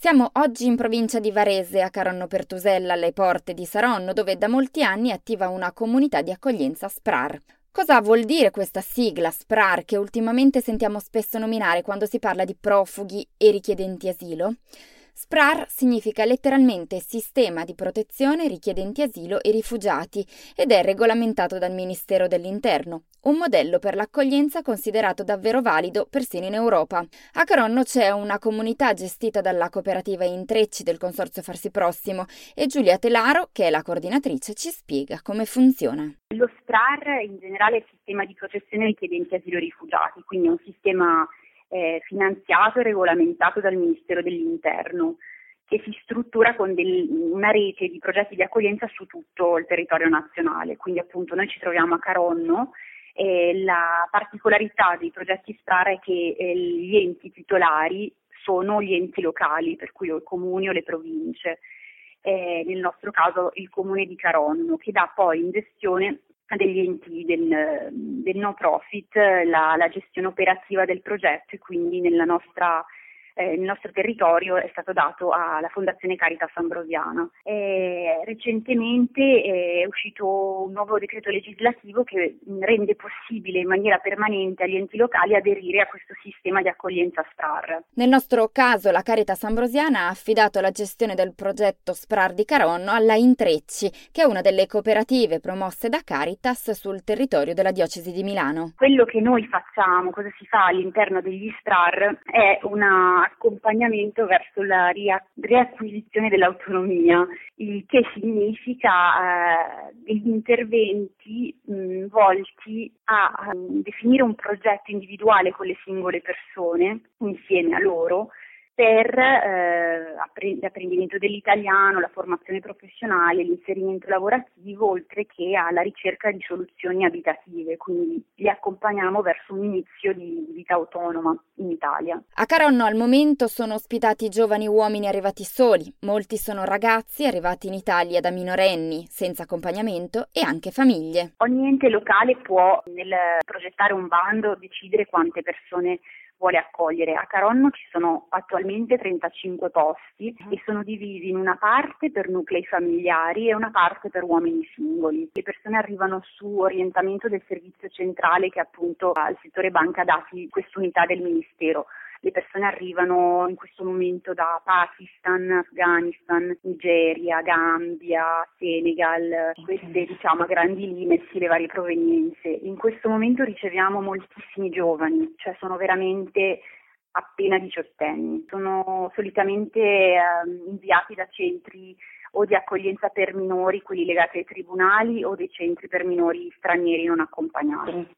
Siamo oggi in provincia di Varese, a Caronno Pertusella, alle porte di Saronno, dove da molti anni è attiva una comunità di accoglienza SPRAR. Cosa vuol dire questa sigla SPRAR che ultimamente sentiamo spesso nominare quando si parla di profughi e richiedenti asilo? SPRAR significa letteralmente Sistema di protezione richiedenti asilo e rifugiati ed è regolamentato dal Ministero dell'Interno, un modello per l'accoglienza considerato davvero valido persino in Europa. A Caronno c'è una comunità gestita dalla cooperativa Intrecci del Consorzio Farsi Prossimo e Giulia Telaro, che è la coordinatrice, ci spiega come funziona. Lo SPRAR in generale è il sistema di protezione richiedenti asilo e rifugiati, quindi è un sistema eh, finanziato e regolamentato dal Ministero dell'Interno che si struttura con del, una rete di progetti di accoglienza su tutto il territorio nazionale. Quindi appunto noi ci troviamo a Caronno e la particolarità dei progetti SPRAR è che eh, gli enti titolari sono gli enti locali, per cui o i comuni o le province. Eh, nel nostro caso il comune di Caronno, che dà poi in gestione degli enti del, del no profit la, la, gestione operativa del progetto e quindi nella nostra eh, il nostro territorio è stato dato alla Fondazione Caritas Ambrosiana. E recentemente è uscito un nuovo decreto legislativo che rende possibile in maniera permanente agli enti locali aderire a questo sistema di accoglienza SPRAR. Nel nostro caso la Caritas Ambrosiana ha affidato la gestione del progetto SPRAR di Caronno alla Intrecci, che è una delle cooperative promosse da Caritas sul territorio della diocesi di Milano. Quello che noi facciamo, cosa si fa all'interno degli SPRAR, è una accompagnamento verso la riacquisizione dell'autonomia, il che significa eh, degli interventi mh, volti a, a definire un progetto individuale con le singole persone insieme a loro per eh, l'apprendimento dell'italiano, la formazione professionale, l'inserimento lavorativo, oltre che alla ricerca di soluzioni abitative, quindi li accompagniamo verso un inizio di vita autonoma in Italia. A Caronno al momento sono ospitati giovani uomini arrivati soli, molti sono ragazzi arrivati in Italia da minorenni, senza accompagnamento e anche famiglie. Ogni ente locale può nel progettare un bando decidere quante persone vuole accogliere. A Caronno ci sono attualmente 35 posti e sono divisi in una parte per nuclei familiari e una parte per uomini singoli. Le persone arrivano su orientamento del servizio centrale che appunto al settore banca dati quest'unità del Ministero le persone arrivano in questo momento da Pakistan, Afghanistan, Nigeria, Gambia, Senegal, queste diciamo a grandi linee le varie provenienze. In questo momento riceviamo moltissimi giovani, cioè sono veramente appena diciottenni. Sono solitamente eh, inviati da centri o di accoglienza per minori, quelli legati ai tribunali, o dei centri per minori stranieri non accompagnati.